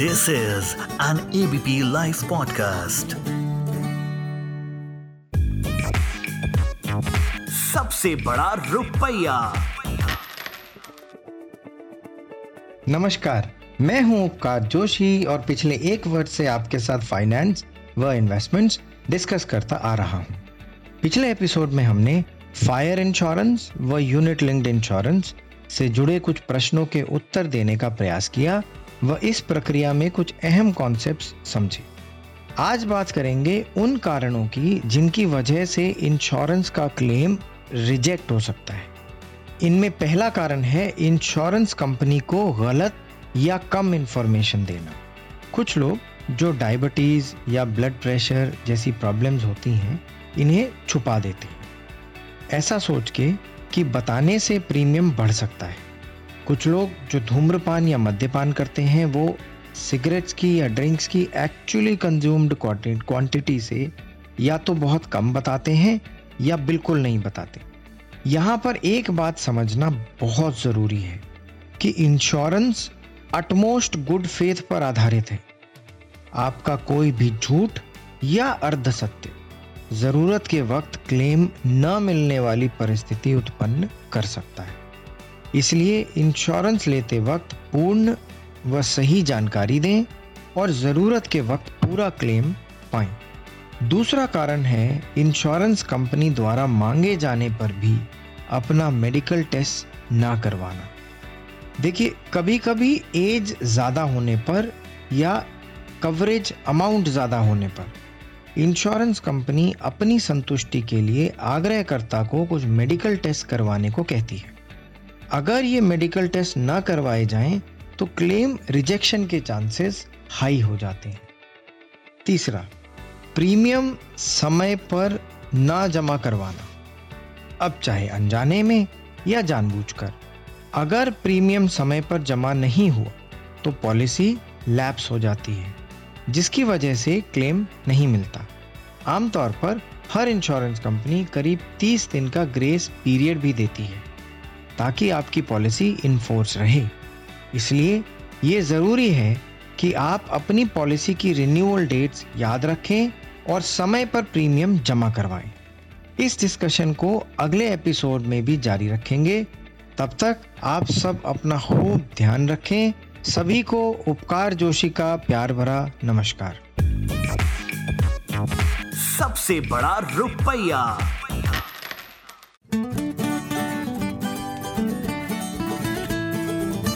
This is an ABP Life podcast. सबसे बड़ा रुपया नमस्कार, मैं हूँ उपकार जोशी और पिछले एक वर्ष से आपके साथ फाइनेंस व इन्वेस्टमेंट्स डिस्कस करता आ रहा हूँ। पिछले एपिसोड में हमने फायर इंश्योरेंस व यूनिट लिंक्ड इंश्योरेंस से जुड़े कुछ प्रश्नों के उत्तर देने का प्रयास किया व इस प्रक्रिया में कुछ अहम कॉन्सेप्ट्स समझे। आज बात करेंगे उन कारणों की जिनकी वजह से इंश्योरेंस का क्लेम रिजेक्ट हो सकता है। इनमें पहला कारण है इंश्योरेंस कंपनी को गलत या कम इंफॉर्मेशन देना। कुछ लोग जो डायबिटीज़ या ब्लड प्रेशर जैसी प्रॉब्लम्स होती हैं, इन्हें छुपा देते हैं। ऐसा सोच के कि बताने से प्रीमियम बढ़ सकता है। कुछ लोग जो धूम्रपान या मद्यपान करते हैं, वो सिगरेट्स की या ड्रिंक्स की एक्चुअली कंज्यूम्ड क्वांटिटी से या तो बहुत कम बताते हैं या बिल्कुल नहीं बताते। यहाँ पर एक बात समझना बहुत ज़रूरी है कि इंश्योरेंस अटमोस्ट गुड फेथ पर आधारित है। आपका कोई भी झूठ या अर्ध सत्य ज़रूरत के वक्त क्लेम न मिलने वाली परिस्थिति उत्पन्न कर सकता है। इसलिए इंश्योरेंस लेते वक्त पूर्ण व सही जानकारी दें और ज़रूरत के वक्त पूरा क्लेम पाएँ। दूसरा कारण है इंश्योरेंस कंपनी द्वारा मांगे जाने पर भी अपना मेडिकल टेस्ट ना करवाना देखिए कभी कभी एज ज़्यादा होने पर या कवरेज अमाउंट ज़्यादा होने पर इंश्योरेंस कंपनी अपनी संतुष्टि के लिए आग्रहकर्ता को कुछ मेडिकल टेस्ट करवाने को कहती है अगर ये मेडिकल टेस्ट ना करवाए जाएँ तो क्लेम रिजेक्शन के चांसेस हाई हो जाते हैं। तीसरा प्रीमियम समय पर ना जमा करवाना। अब चाहे अनजाने में या जानबूझकर, अगर प्रीमियम समय पर जमा नहीं हुआ तो पॉलिसी लैप्स हो जाती है, जिसकी वजह से क्लेम नहीं मिलता। आमतौर पर हर इंश्योरेंस कंपनी करीब 30 दिन का ग्रेस पीरियड भी देती है। ताकि आपकी पॉलिसी इनफोर्स रहे। इसलिए ये ज़रूरी है कि आप अपनी पॉलिसी की रिन्यूअल डेट्स याद रखें और समय पर प्रीमियम जमा करवाएँ। इस डिस्कशन को अगले एपिसोड में भी जारी रखेंगे। तब तक आप सब अपना खूब ध्यान रखें। सभी को उपकार जोशी का प्यार भरा नमस्कार। सबसे बड़ा रुपया।